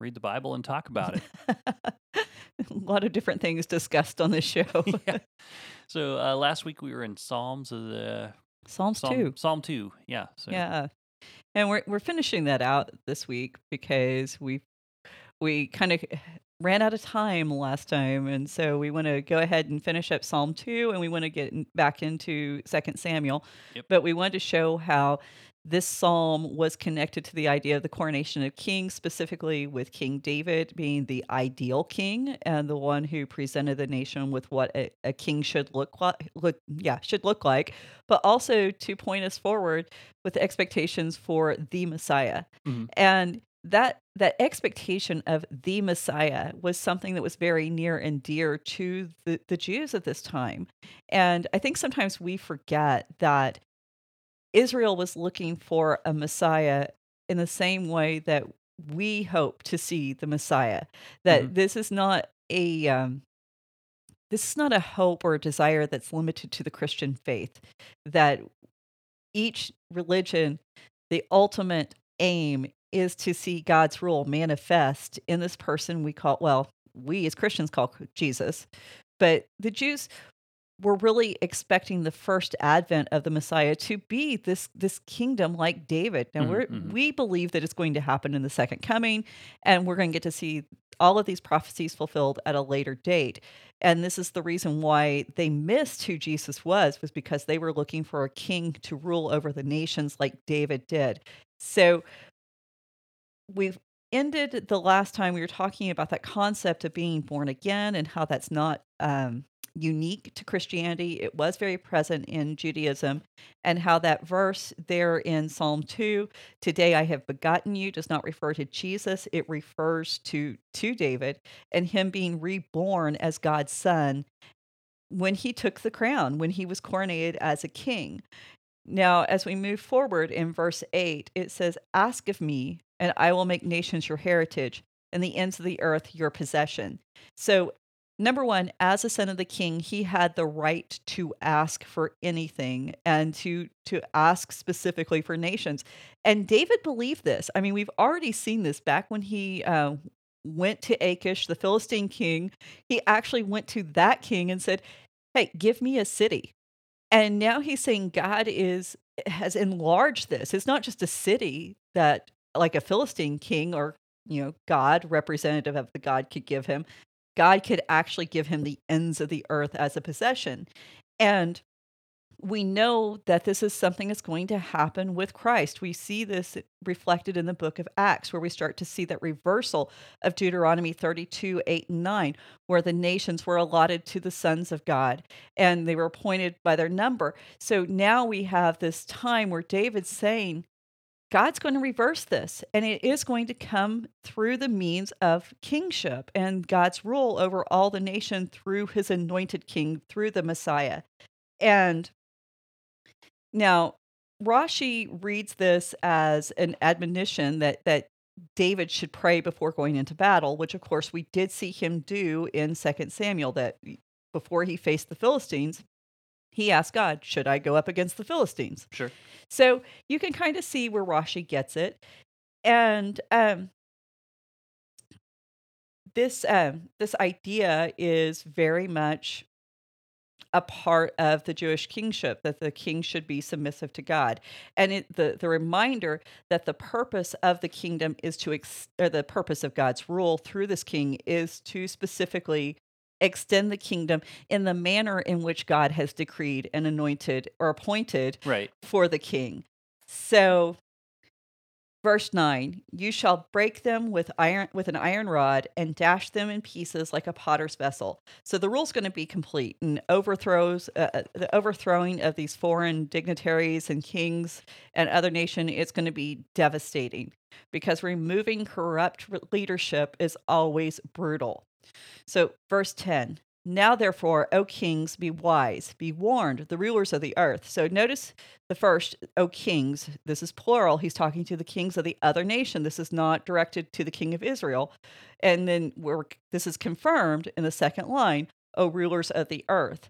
read the Bible and talk about it. a lot of different things discussed on this show. yeah. So uh, last week we were in Psalms, of the Psalms Psalm, 2. Psalm two. Yeah. So Yeah. And we're we're finishing that out this week because we we kind of ran out of time last time and so we want to go ahead and finish up Psalm 2 and we want to get back into 2 Samuel. Yep. But we wanted to show how this psalm was connected to the idea of the coronation of kings, specifically with King David being the ideal king and the one who presented the nation with what a, a king should look like. Look, yeah, should look like, but also to point us forward with expectations for the Messiah. Mhm. And that that expectation of the Messiah was something that was very near and dear to the, the Jews at this time. And I think sometimes we forget that Israel was looking for a Messiah in the same way that we hope to see the Messiah. That Mhm. this is not a um, this is not a hope or a desire that's limited to the Christian faith. That each religion, the ultimate aim is to see God's rule manifest in this person we call well, we as Christians call Jesus, but the Jews were really expecting the first advent of the Messiah to be this this kingdom like David. Now Mhm, we're mhm. we believe that it's going to happen in the second coming, and we're going to get to see all of these prophecies fulfilled at a later date. And this is the reason why they missed who Jesus was, was because they were looking for a king to rule over the nations like David did. So we've ended the last time we were talking about that concept of being born again and how that's not um, unique to Christianity. It was very present in Judaism, and how that verse there in Psalm 2, today I have begotten you, does not refer to Jesus. It refers to, to David and him being reborn as God's son when he took the crown, when he was coronated as a king. Now, as we move forward in verse 8, it says, Ask of me, and I will make nations your heritage, and the ends of the earth your possession. So, number one, as a son of the king, he had the right to ask for anything and to to ask specifically for nations. And David believed this. I mean, we've already seen this back when he uh, went to Achish, the Philistine king. He actually went to that king and said, "Hey, give me a city." And now he's saying God is has enlarged this. It's not just a city that like a Philistine king or, you know, God, representative of the God could give him. God could actually give him the ends of the earth as a possession. And we know that this is something that's going to happen with Christ. We see this reflected in the book of Acts, where we start to see that reversal of Deuteronomy 32 8 and 9, where the nations were allotted to the sons of God and they were appointed by their number. So now we have this time where David's saying, God's going to reverse this, and it is going to come through the means of kingship and God's rule over all the nation through his anointed king, through the Messiah. And now Rashi reads this as an admonition that that David should pray before going into battle, which of course we did see him do in 2 Samuel that before he faced the Philistines, he asked God, should I go up against the Philistines? Sure. So you can kind of see where Rashi gets it. And um, this um, this idea is very much a part of the Jewish kingship that the king should be submissive to God, and it, the the reminder that the purpose of the kingdom is to ex- or the purpose of God's rule through this king is to specifically extend the kingdom in the manner in which God has decreed and anointed or appointed Right. for the king. So Verse 9, you shall break them with iron with an iron rod and dash them in pieces like a potter's vessel. So the rule's going to be complete and overthrows uh, uh, the overthrowing of these foreign dignitaries and kings and other nation it's going to be devastating because removing corrupt leadership is always brutal. So verse 10, now, therefore, O kings, be wise, be warned, the rulers of the earth. So notice the first, O kings, this is plural. He's talking to the kings of the other nation. This is not directed to the king of Israel. And then we're, this is confirmed in the second line, O rulers of the earth.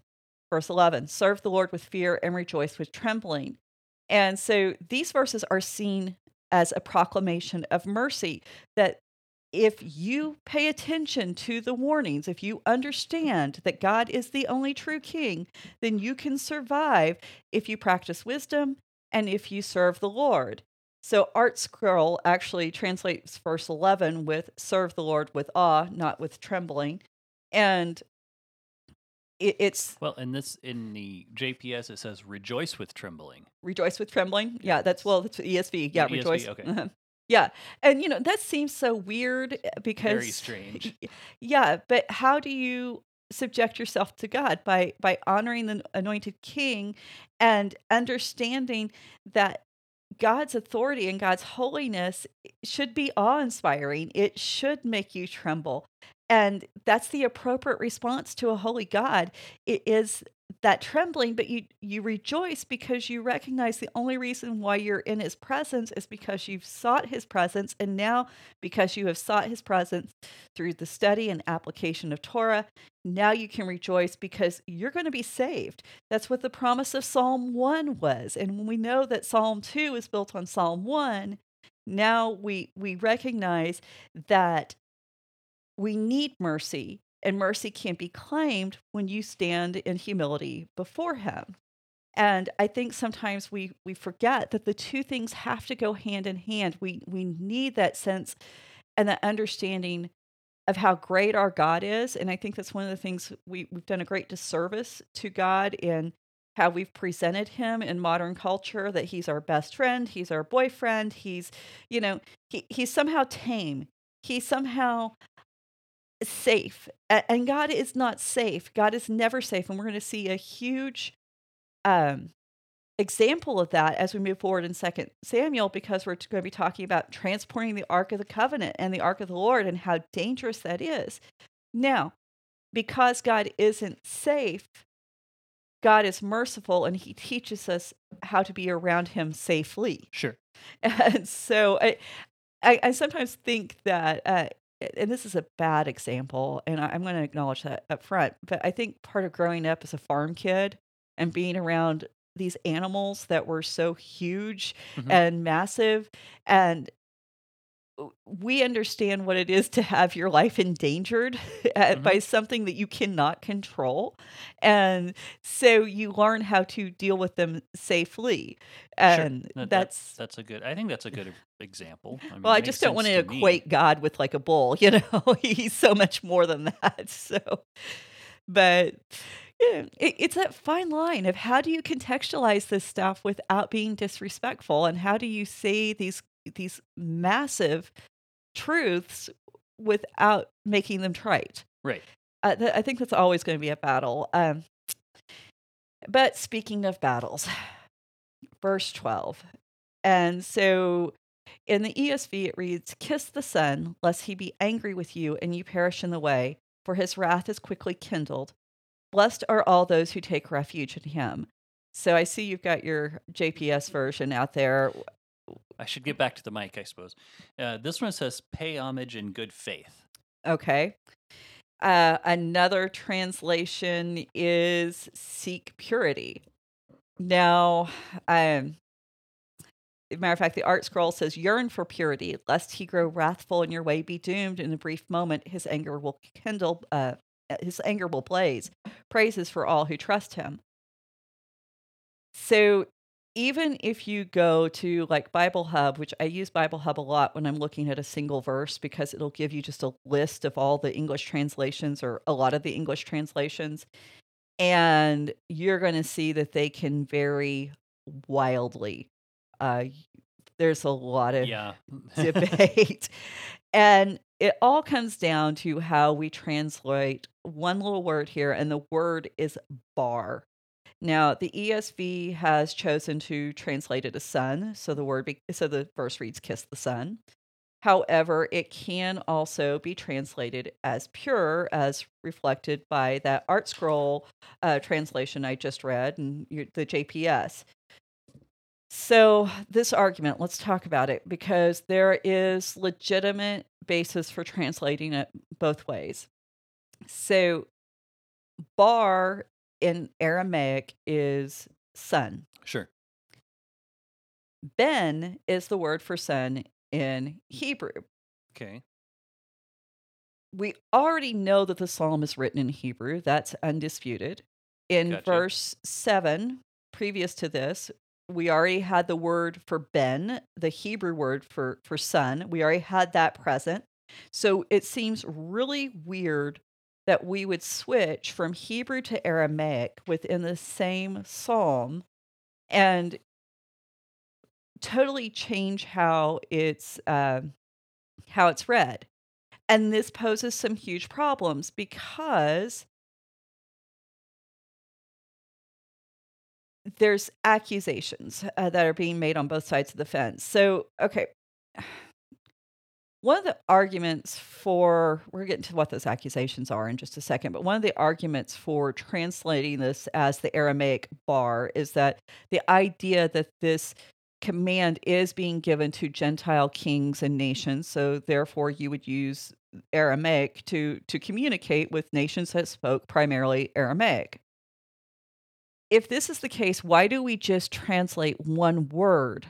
Verse 11, serve the Lord with fear and rejoice with trembling. And so these verses are seen as a proclamation of mercy that if you pay attention to the warnings, if you understand that God is the only true king, then you can survive if you practice wisdom and if you serve the Lord. So ArtScroll actually translates verse 11 with serve the Lord with awe, not with trembling. And it's well in this in the JPS it says rejoice with trembling. Rejoice with trembling. Yeah, that's well, that's ESV. Yeah, ESV, rejoice. okay. Uh-huh. Yeah. And, you know, that seems so weird eh, because. Very strange. Yeah. But how do you subject yourself to God by by honoring the anointed king and understanding that God's authority and God's holiness eh, should be awe-inspiring. It should make you tremble. And that's the appropriate response to a holy God. It is that trembling but you you rejoice because you recognize the only reason why you're in his presence is because you've sought his presence and now because you have sought his presence through the study and application of Torah now you can rejoice because you're going to be saved. That's what the promise of Psalm 1 was and when we know that Psalm 2 is built on Psalm 1 now we we recognize that we need mercy and mercy can be claimed when you stand in humility before him. And I think sometimes we we forget that the two things have to go hand in hand. We we need that sense and that understanding of how great our God is. And I think that's one of the things we, we've done a great disservice to God in how we've presented him in modern culture that he's our best friend, he's our boyfriend, he's, you know, he, he's somehow tame. He's somehow safe and god is not safe. God is never safe and we're going to see a huge um, example of that as we move forward in second samuel because we're going to be talking about transporting the ark of the covenant and the ark of the lord and how dangerous that is. Now because god isn't safe god is merciful and he teaches us how to be around him safely. Sure. And so i I, I sometimes think that uh, and this is a bad example, and I, am going to acknowledge that up front, but I think part of growing up as a farm kid and being around these animals that were so huge mm-hmm. and massive and we understand what it is to have your life endangered mm-hmm. by something that you cannot control. And so you learn how to deal with them safely. And sure. that's, that's that's a good I think that's a good example. I mean, well, I just don't want to equate God with like a bull, you know. He's so much more than that. So but yeah, it, it's that fine line of how do you contextualize this stuff without being disrespectful and how do you say these these massive truths without making them trite. Right. Uh, th- I think that's always going to be a battle. Um, but speaking of battles, verse 12. And so in the ESV, it reads, Kiss the Son, lest he be angry with you and you perish in the way, for his wrath is quickly kindled. Blessed are all those who take refuge in him. So I see you've got your JPS version out there. I should get back to the mic, I suppose. Uh, this one says pay homage in good faith. Okay. Uh, another translation is seek purity. Now, um, matter of fact, the ArtScroll says, yearn for purity, lest he grow wrathful in your way, be doomed in a brief moment. His anger will kindle, uh, his anger will blaze. Praises for all who trust him. So even if you go to like Bible Hub, which I use Bible Hub a lot when I'm looking at a single verse because it'll give you just a list of all the English translations or a lot of the English translations. And you're going to see that they can vary wildly. Uh, there's a lot of Yeah. debate. and it all comes down to how we translate one little word here, and the word is bar. Now, the ESV has chosen to translate it as son, so the word be- so the verse reads kiss the son. However, it can also be translated as pure, as reflected by that ArtScroll uh, translation I just read and the JPS. So, this argument, let's talk about it because there is legitimate basis for translating it both ways. So, bar in Aramaic is son. Sure. Ben is the word for son in Hebrew. Okay. We already know that the psalm is written in Hebrew. That's undisputed. In Gotcha. verse 7, previous to this, we already had the word for Ben, the Hebrew word for, for son. We already had that present. So it seems really weird that we would switch from Hebrew to Aramaic within the same psalm and totally change how it's um how it's read. And this poses some huge problems because there's accusations uh, that are being made on both sides of the fence. So, okay. One of the arguments for, we're getting to what those accusations are in just a second, but one of the arguments for translating this as the Aramaic bar is that the idea that this command is being given to Gentile kings and nations. So therefore you would use Aramaic to to communicate with nations that spoke primarily Aramaic. If this is the case, why do we just translate one word?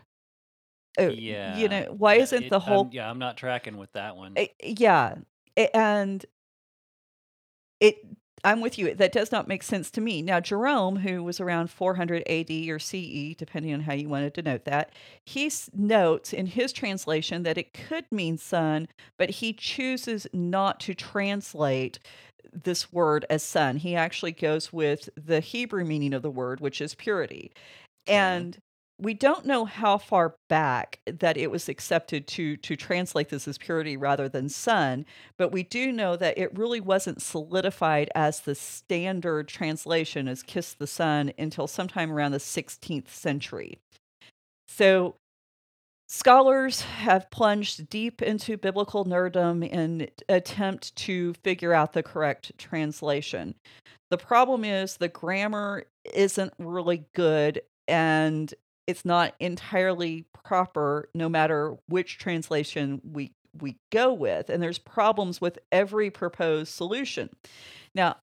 Uh, yeah. You know, why Yeah, isn't it- the I'm- whole yeah, I'm not tracking with that one. Eh, yeah, a- and it. I'm with you. That does not make sense to me. Now, Jerome, who was around 400 AD or CE, depending on how you wanted to note that, he notes in his translation that it could mean son but he chooses not to translate this word as son He actually goes with the Hebrew meaning of the word, which is purity. And we don't know how far back that it was accepted to to translate this as purity rather than son, but we do know that it really wasn't solidified as the standard translation as kiss the son until sometime around the 16th century. So scholars have plunged deep into biblical nerddom in attempt to figure out the correct translation. The problem is the grammar isn't really good and it's not entirely proper no matter which translation we we go with and there's problems with every proposed solution. Now,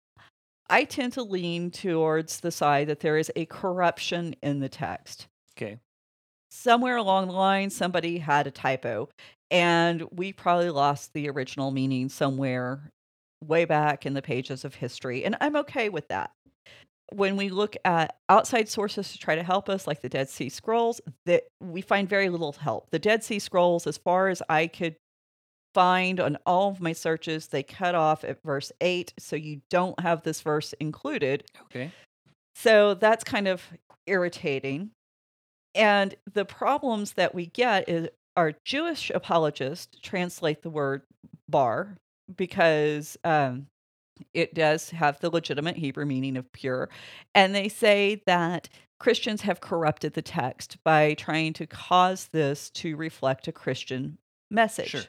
I tend to lean towards the side that there is a corruption in the text okay. somewhere along the line somebody had a typo and we probably lost the original meaning somewhere way back in the pages of history and i'm okay with that when we look at outside sources to try to help us like the dead sea scrolls that we find very little help the dead sea scrolls as far as i could find on all of my searches they cut off at verse 8 so you don't have this verse included Okay. so that's kind of irritating. And the problems that we get is our Jewish apologists translate the word bar because um, it does have the legitimate Hebrew meaning of pure. And they say that Christians have corrupted the text by trying to cause this to reflect a Christian message. Sure.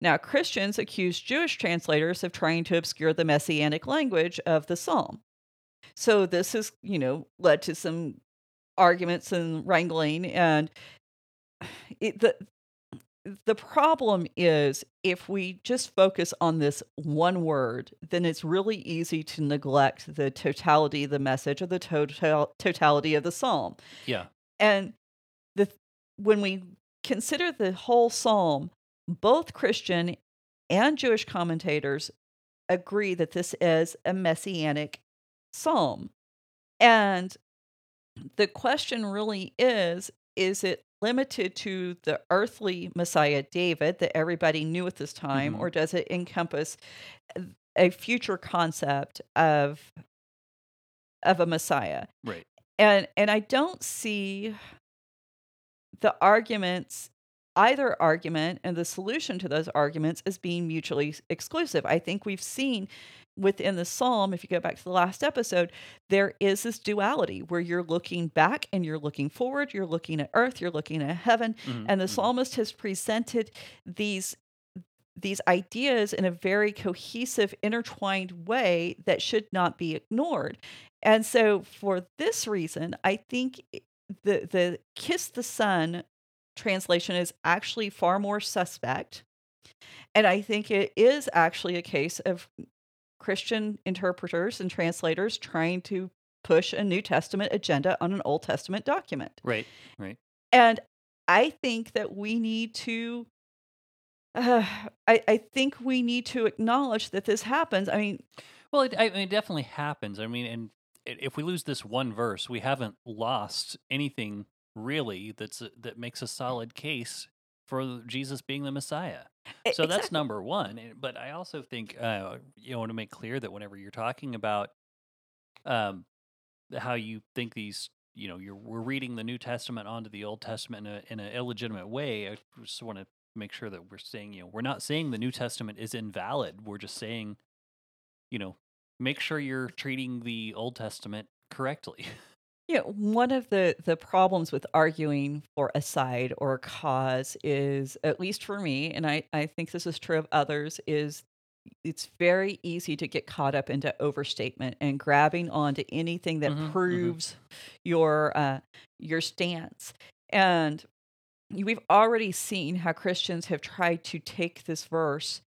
Now, Christians accuse Jewish translators of trying to obscure the messianic language of the psalm. So this has, you know, led to some arguments and wrangling and it, the the problem is if we just focus on this one word, then it's really easy to neglect the totality of the message or the total totality of the psalm. Yeah. And the when we consider the whole psalm, both Christian and Jewish commentators agree that this is a messianic psalm. And the question really is is it limited to the earthly Messiah David that everybody knew at this time, Mhm. or does it encompass a future concept of of a Messiah? Right. And and I don't see the arguments either argument and the solution to those arguments is being mutually exclusive. I think we've seen within the psalm, if you go back to the last episode, there is this duality where you're looking back and you're looking forward, you're looking at earth, you're looking at heaven, Mhm, and the mhm. psalmist has presented these these ideas in a very cohesive intertwined way that should not be ignored and so for this reason i think the the kiss the son translation is actually far more suspect and i think it is actually a case of christian interpreters and translators trying to push a new testament agenda on an old testament document Right. Right. and I think that we need to. Uh, I, I think we need to acknowledge that this happens. I mean, Well, it, I mean, it definitely happens. I mean, and if we lose this one verse, we haven't lost anything really that's a, that makes a solid case for Jesus being the Messiah. So that's number one. But I also think uh, you know, want to make clear that whenever you're talking about um, how you think these, you know, you're we're reading the New Testament onto the Old Testament in a in an illegitimate way. I just want to make sure that we're saying, you know, we're not saying the New Testament is invalid. We're just saying, you know, make sure you're treating the Old Testament correctly. Yeah, one of the the problems with arguing for a side or a cause is, at least for me, and I I think this is true of others, is it's very easy to get caught up into overstatement and grabbing onto anything that Mhm, mhm. proves your uh, your stance. And we've already seen how Christians have tried to take this verse,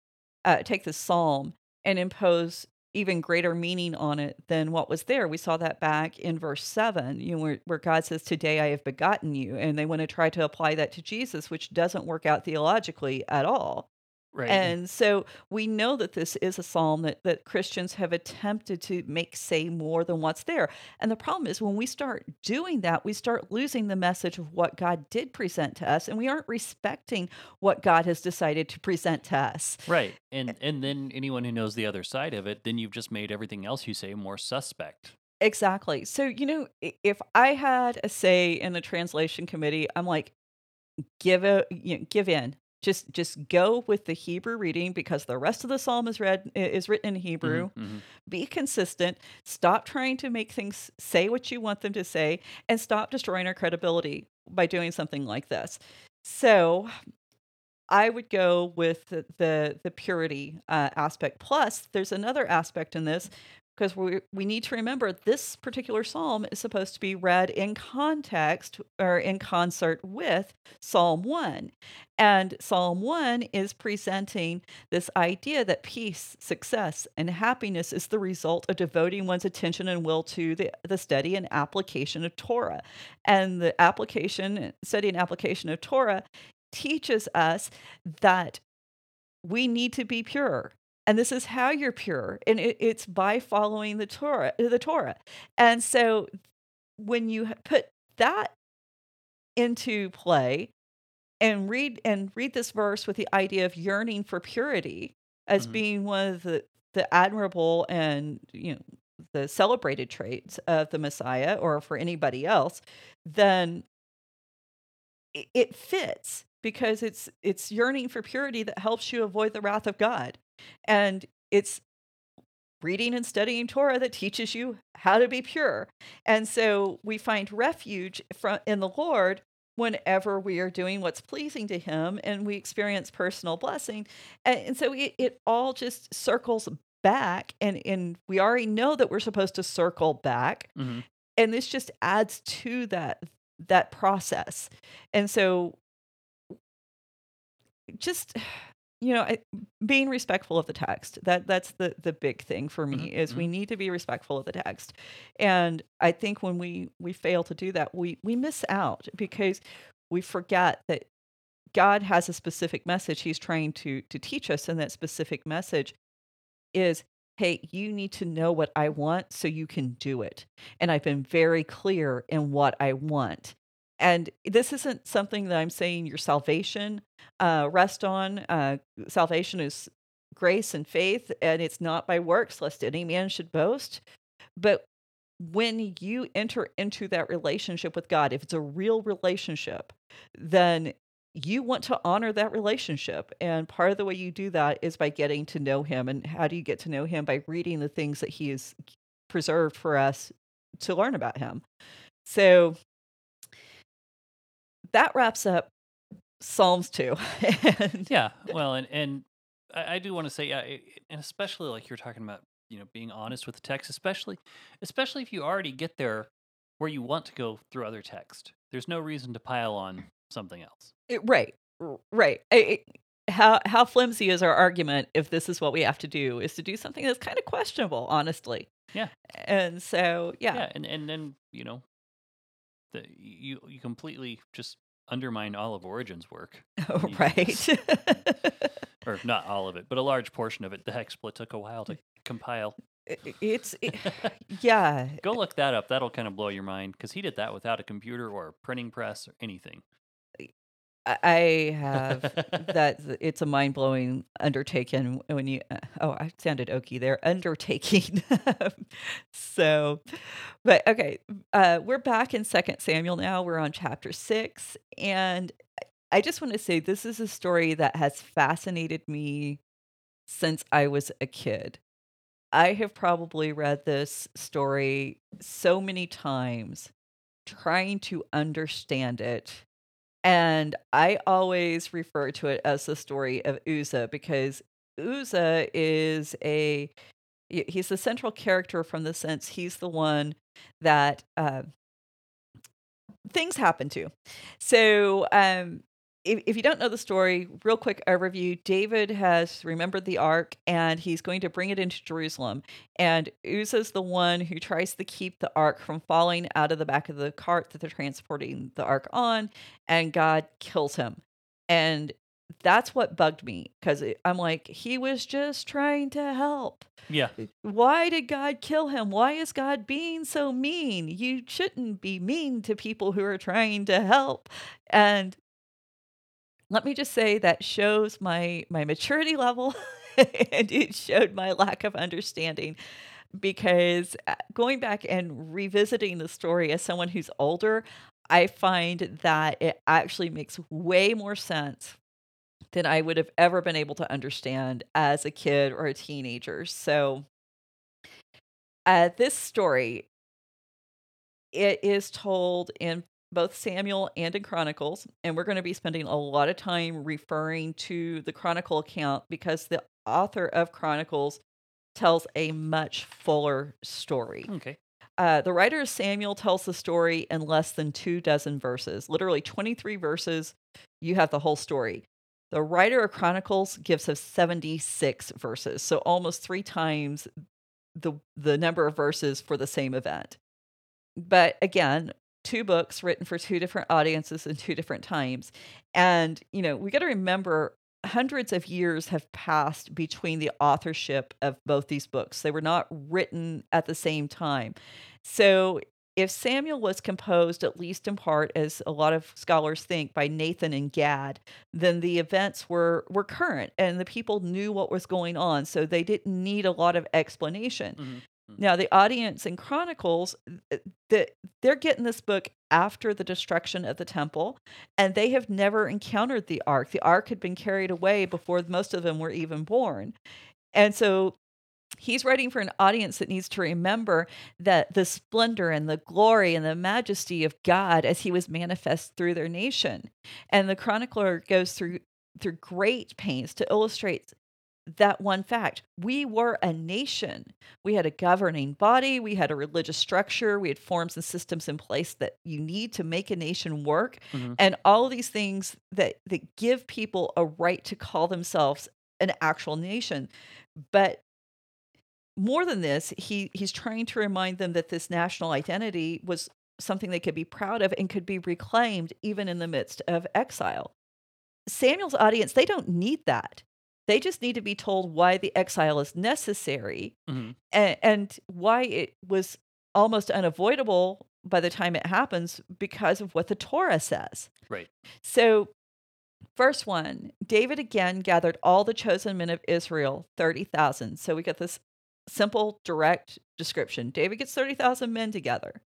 uh, take this psalm, and impose even greater meaning on it than what was there. We saw that back in verse 7, you know, where, where God says, Today I have begotten you. And they want to try to apply that to Jesus, which doesn't work out theologically at all. Right. And so we know that this is a psalm that, that Christians have attempted to make say more than what's there. And the problem is when we start doing that, we start losing the message of what God did present to us, and we aren't respecting what God has decided to present to us. Right. And and then anyone who knows the other side of it, then you've just made everything else you say more suspect. Exactly. So, you know, if I had a say in the translation committee, I'm like, give a you know, give in. Just just go with the Hebrew reading because the rest of the psalm is read is written in Hebrew. Mhm, mhm. Be consistent. Stop trying to make things say what you want them to say and stop destroying our credibility by doing something like this. So, I would go with the the, the purity uh, aspect. Plus, there's another aspect in this because we we need to remember this particular psalm is supposed to be read in context or in concert with Psalm one, and Psalm one is presenting this idea that peace, success, and happiness is the result of devoting one's attention and will to the, the study and application of Torah, and the application study and application of Torah teaches us that we need to be pure and this is how you're pure and it, it's by following the torah the torah and so when you put that into play and read and read this verse with the idea of yearning for purity as Mhm. being one of the the admirable and you know the celebrated traits of the messiah or for anybody else then it fits because it's it's yearning for purity that helps you avoid the wrath of God. And it's reading and studying Torah that teaches you how to be pure. And so we find refuge from in the Lord whenever we are doing what's pleasing to him and we experience personal blessing. And, and so it, it all just circles back and, and we already know that we're supposed to circle back Mhm. and this just adds to that that process and so just you know I, being respectful of the text that that's the the big thing for me Mhm, is we need to be respectful of the text. And i think when we we fail to do that we we miss out because we forget that god has a specific message he's trying to to teach us and that specific message is hey you need to know what i want so you can do it. And i've been very clear in what i want and this isn't something that i'm saying your salvation uh, rest on uh, salvation is grace and faith and it's not by works lest any man should boast but when you enter into that relationship with God, if it's a real relationship, then you want to honor that relationship. And part of the way you do that is by getting to know Him. And how do you get to know Him? By reading the things that He has preserved for us to learn about Him. So that wraps up Psalms 2. and Yeah. Well, and and I, I do want to say, yeah, it, and especially like you're talking about, you know, being honest with the text, especially especially if you already get there where you want to go through other text. There's no reason to pile on something else. It- right, right. I- I- how how flimsy is our argument if this is what we have to do? Is to do something that's kind of questionable, honestly. Yeah. And so, yeah, Yeah, and and then you know, the you you completely just undermine all of Origen's work, oh, do right. or not all of it, but a large portion of it. The Hexapla took a while to compile. It's it- yeah. Go look that up. That'll kind of blow your mind because he did that without a computer or a printing press or anything. I- have that it's a mind blowing undertaking when you. uh, Oh, I sounded oaky there. Undertaking. so, but okay, uh, we're back in Second Samuel now. We're on chapter six, and I just want to say this is a story that has fascinated me since I was a kid. I have probably read this story so many times, trying to understand it. And I always refer to it as the story of Uzzah because Uzzah is a he's the central character from the sense he's the one that uh, things happen to. So um, if, if you don't know the story, real quick overview David has remembered the ark and he's going to bring it into Jerusalem. And Uzzah's the one who tries to keep the ark from falling out of the back of the cart that they're transporting the ark on, and God kills him. And that's what bugged me because I'm like, he was just trying to help. yeah, uh, Why did God kill him? Why is God being so mean? You shouldn't be mean to people who are trying to help. And let me just say that shows my my maturity level and it showed my lack of understanding because uh, going back and revisiting the story as someone who's older, I find that it actually makes way more sense than I would have ever been able to understand as a kid or a teenager. So, uh, this story it is told in both Samuel and in Chronicles, and we're going to be spending a lot of time referring to the Chronicle account because the author of Chronicles tells a much fuller story. okay, Uh, the writer of Samuel tells the story in less than two dozen verses, literally 23 verses. You have the whole story. The writer of Chronicles gives us 76 verses, so almost three times the the number of verses for the same event. But again, two books written for two different audiences in two different times. And, you know, we got to remember hundreds of years have passed between the authorship of both these books. They were not written at the same time. So, if Samuel was composed, at least in part, as a lot of scholars think, by Nathan and Gad, then the events were were current and the people knew what was going on, so they didn't need a lot of explanation. Mhm. Mm. Now, the audience in Chronicles, uh, th- they're getting this book after the destruction of the temple, and they have never encountered the ark. The ark had been carried away before most of them were even born. And so he's writing for an audience that needs to remember that the splendor and the glory and the majesty of God as he was manifest through their nation. And the chronicler goes through through great pains to illustrate that one fact. We were a nation. We had a governing body, we had a religious structure, we had forms and systems in place that you need to make a nation work. Mhm. And all of these things that that give people a right to call themselves an actual nation. But more than this, he he's trying to remind them that this national identity was something they could be proud of and could be reclaimed even in the midst of exile. Samuel's audience, they don't need that. They just need to be told why the exile is necessary Mhm. and, and why it was almost unavoidable by the time it happens because of what the Torah says. right, So, first one David again gathered all the chosen men of Israel, 30,000. So, we get this simple, direct description. David gets 30,000 men together.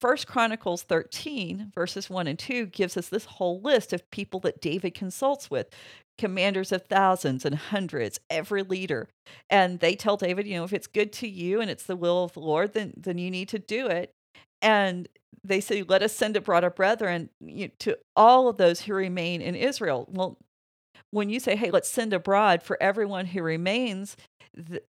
First Chronicles 13, verses 1 and 2, gives us this whole list of people that David consults with commanders of thousands and hundreds, every leader. And they tell David, you know, if it's good to you and it's the will of the Lord, then, then you need to do it. And they say, let us send abroad our brethren you know, to all of those who remain in Israel. Well, when you say, hey, let's send abroad for everyone who remains, th-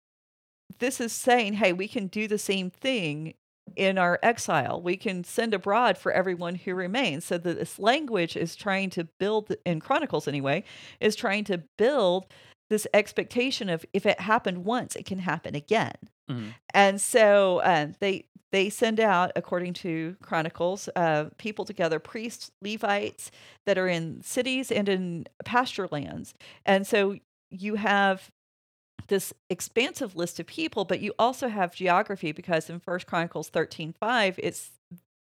this is saying, hey, we can do the same thing in our exile. We can send abroad for everyone who remains. So that this language is trying to build, in Chronicles anyway, is trying to build this expectation of if it happened once, it can happen again. Mm-hmm. And so uh, they they send out, according to Chronicles, uh, people together, priests, Levites that are in cities and in pasture lands. And so you have this expansive list of people, but you also have geography because in First Chronicles 13 5, it's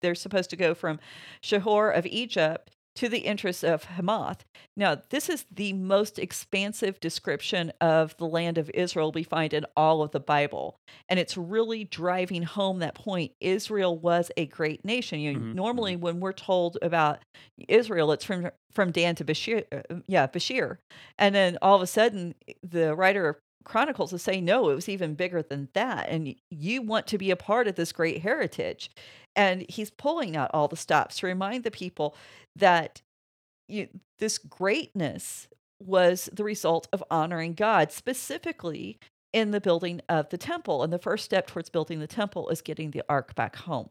they're supposed to go from Shihor of Egypt to the interests of Hamath. Now, this is the most expansive description of the land of Israel we find in all of the Bible. And it's really driving home that point. Israel was a great nation. You know, Mhm, normally when we're told about Israel, it's from from Dan to Bashir, uh, yeah, Bashir. And then all of a sudden the writer of Chronicles is saying, no, it was even bigger than that. And you want to be a part of this great heritage. And he's pulling out all the stops to remind the people that you, this greatness was the result of honoring God, specifically in the building of the temple. And the first step towards building the temple is getting the ark back home.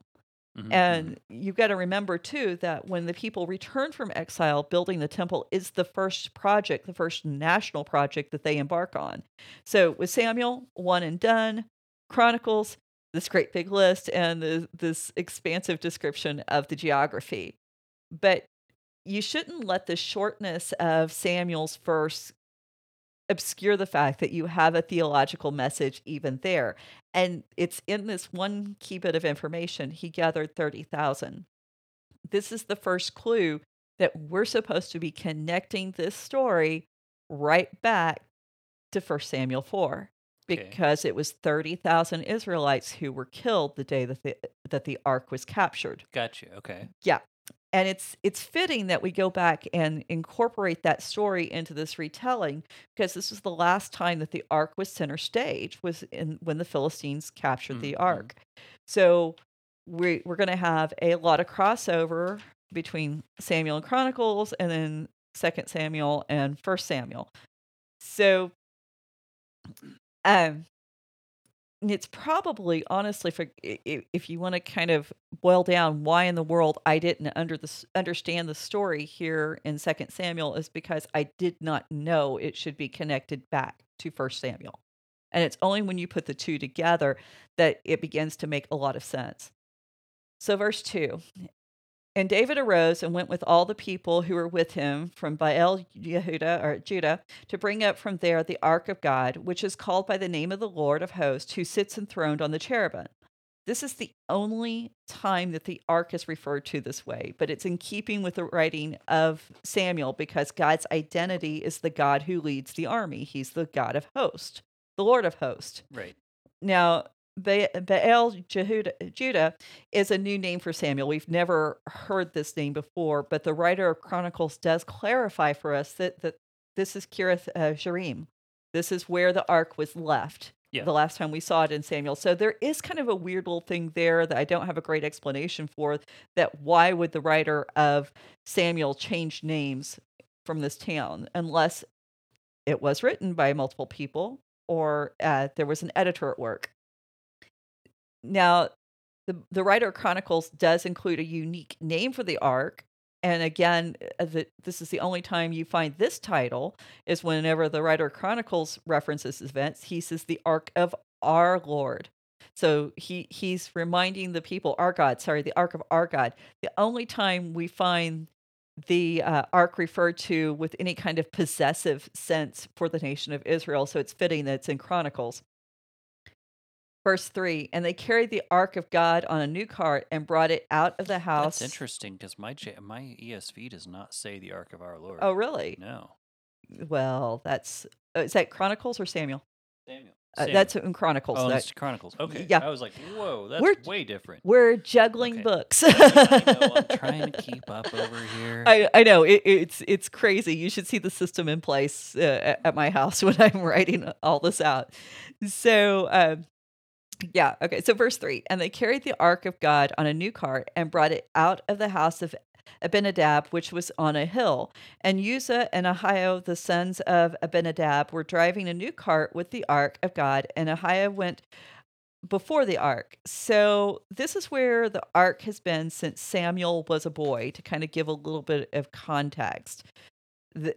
Mhm, And you've got to remember too that when the people return from exile, building the temple is the first project, the first national project that they embark on. So with Samuel, one and done, Chronicles, this great big list, and the, this expansive description of the geography. But you shouldn't let the shortness of Samuel's verse obscure the fact that you have a theological message even there. And it's in this one key bit of information. He gathered 30,000. This is the first clue that we're supposed to be connecting this story right back to 1 Samuel 4 Okay. because it was 30,000 Israelites who were killed the day that the, that the ark was captured Gotcha. Okay. And it's it's fitting that we go back and incorporate that story into this retelling because this was the last time that the ark was center stage was in when the philistines captured the Mhm. ark so we, we're going to have a lot of crossover between samuel and chronicles and then second samuel and first samuel so um it's probably honestly for if you want to kind of boil down why in the world I didn't under the, understand the story here in Second Samuel is because I did not know it should be connected back to First Samuel, and it's only when you put the two together that it begins to make a lot of sense. So, verse two. And David arose and went with all the people who were with him from Baal Yehuda or Judah to bring up from there the ark of God, which is called by the name of the Lord of hosts, who sits enthroned on the cherubim. This is the only time that the ark is referred to this way, but it's in keeping with the writing of Samuel because God's identity is the God who leads the army. He's the God of hosts, the Lord of hosts. Right. Now, Baal Jehuda, Judah is a new name for Samuel. We've never heard this name before, but the writer of Chronicles does clarify for us that, that this is Kiriath uh, Jearim. This is where the ark was left Yeah. the last time we saw it in Samuel. So there is kind of a weird little thing there that I don't have a great explanation for. That why would the writer of Samuel change names from this town unless it was written by multiple people or uh, there was an editor at work. Now, the the writer Chronicles does include a unique name for the ark, and again, uh, the, this is the only time you find this title is whenever the writer Chronicles references events. He says the ark of our Lord. So he he's reminding the people, our God, sorry, the ark of our God. The only time we find the uh, ark referred to with any kind of possessive sense for the nation of Israel. So it's fitting that it's in Chronicles. Verse 3 And they carried the ark of God on a new cart and brought it out of the house. That's interesting because my J- my ESV does not say the Ark of Our Lord. Oh, really? no. Well, that's. Uh, is that Chronicles or Samuel? Samuel. Uh, that's in Chronicles. Oh, that- it's Chronicles. Okay. yeah. I was like, whoa, that's We're- way different. we're juggling Okay. books. I know. I'm trying to keep up over here. I, I know it, it's it's crazy. You should see the system in place uh, at- at my house when I'm writing all this out. So, um, yeah, okay. So, verse three, and they carried the ark of God on a new cart and brought it out of the house of Abinadab, which was on a hill. And Uzzah and Ahio, the sons of Abinadab, were driving a new cart with the ark of God, and Ahio went before the ark. So this is where the ark has been since Samuel was a boy to kind of give a little bit of context. The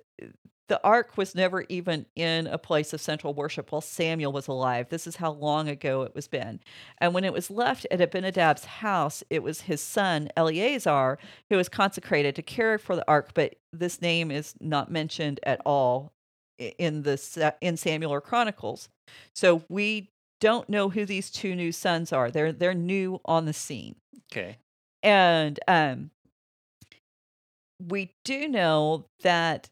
the ark was never even in a place of central worship while Samuel was alive. This is how long ago it was been. And when it was left at Abinadab's house, it was his son Eleazar who was consecrated to care for the ark, but this name is not mentioned at all in the in Samuel or Chronicles. So we don't know who these two new sons are. They're they're new on the scene. okay. And um we do know that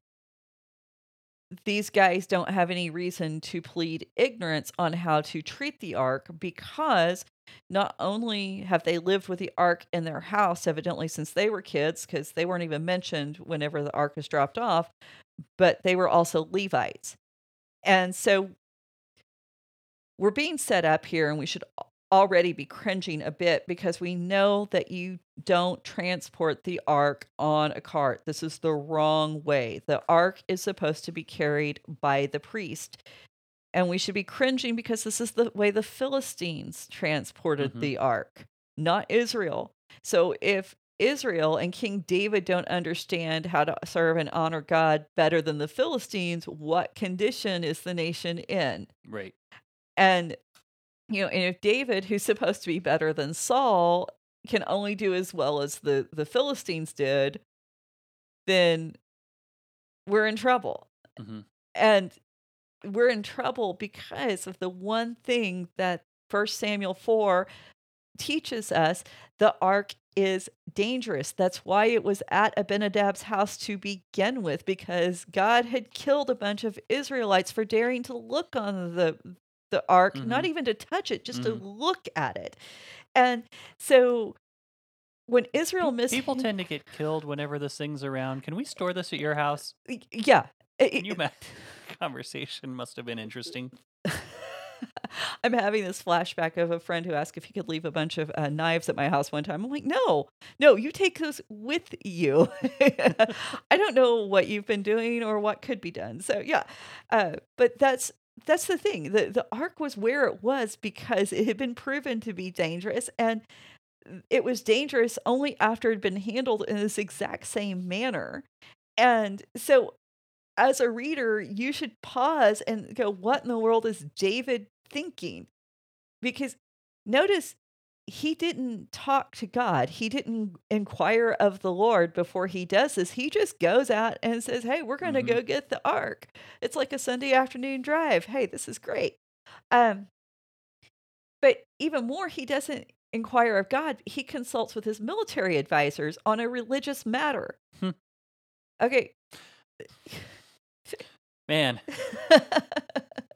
these guys don't have any reason to plead ignorance on how to treat the ark because not only have they lived with the ark in their house evidently since they were kids because they weren't even mentioned whenever the ark was dropped off but they were also levites. And so we're being set up here and we should already be cringing a bit because we know that you don't transport the ark on a cart. This is the wrong way. The ark is supposed to be carried by the priest. And we should be cringing because this is the way the Philistines transported Mhm. the ark, not Israel. So if Israel and King David don't understand how to serve and honor God better than the Philistines, what condition is the nation in? Right. And you know, and if David, who's supposed to be better than Saul, can only do as well as the the Philistines did, then we're in trouble. hmm And we're in trouble because of the one thing that First Samuel 4 teaches us the ark is dangerous. That's why it was at Abinadab's house to begin with, because God had killed a bunch of Israelites for daring to look on the the ark, not Mhm. even to touch it, just to Mhm. look at it. And so when Israel Pe- missed People tend to get killed whenever this thing's around. Can we store this at your house? yeah. Can you imagine? Conversation must have been interesting. I'm having this flashback of a friend who asked if he could leave a bunch of uh, knives at my house one time. I'm like, no, no, you take those with you. I don't know what you've been doing or what could be done. So yeah, uh, but that's that's the thing. the The ark was where it was because it had been proven to be dangerous, and it was dangerous only after it had been handled in this exact same manner. And so as a reader, you should pause and go, what in the world is David thinking? Because notice he didn't talk to God. He didn't inquire of the Lord before he does this. He just goes out and says, Hey, we're going to Mhm. go get the ark. It's like a Sunday afternoon drive. Hey, this is great. Um, but even more, he doesn't inquire of God. He consults with his military advisors on a religious matter. Hmm. Okay. Man,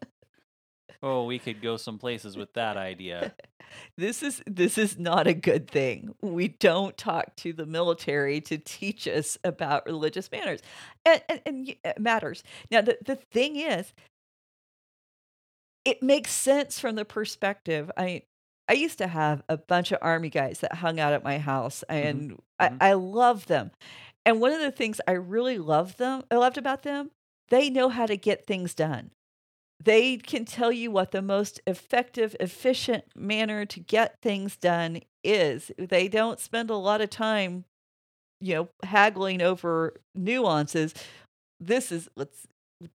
oh, we could go some places with that idea. this is this is not a good thing. We don't talk to the military to teach us about religious manners and, and, and matters. Now the, the thing is, it makes sense from the perspective. I I used to have a bunch of army guys that hung out at my house, and mhm. I, I love them. And one of the things I really loved them, I loved about them, they know how to get things done. They can tell you what the most effective, efficient manner to get things done is. They don't spend a lot of time, you know, haggling over nuances. This is let's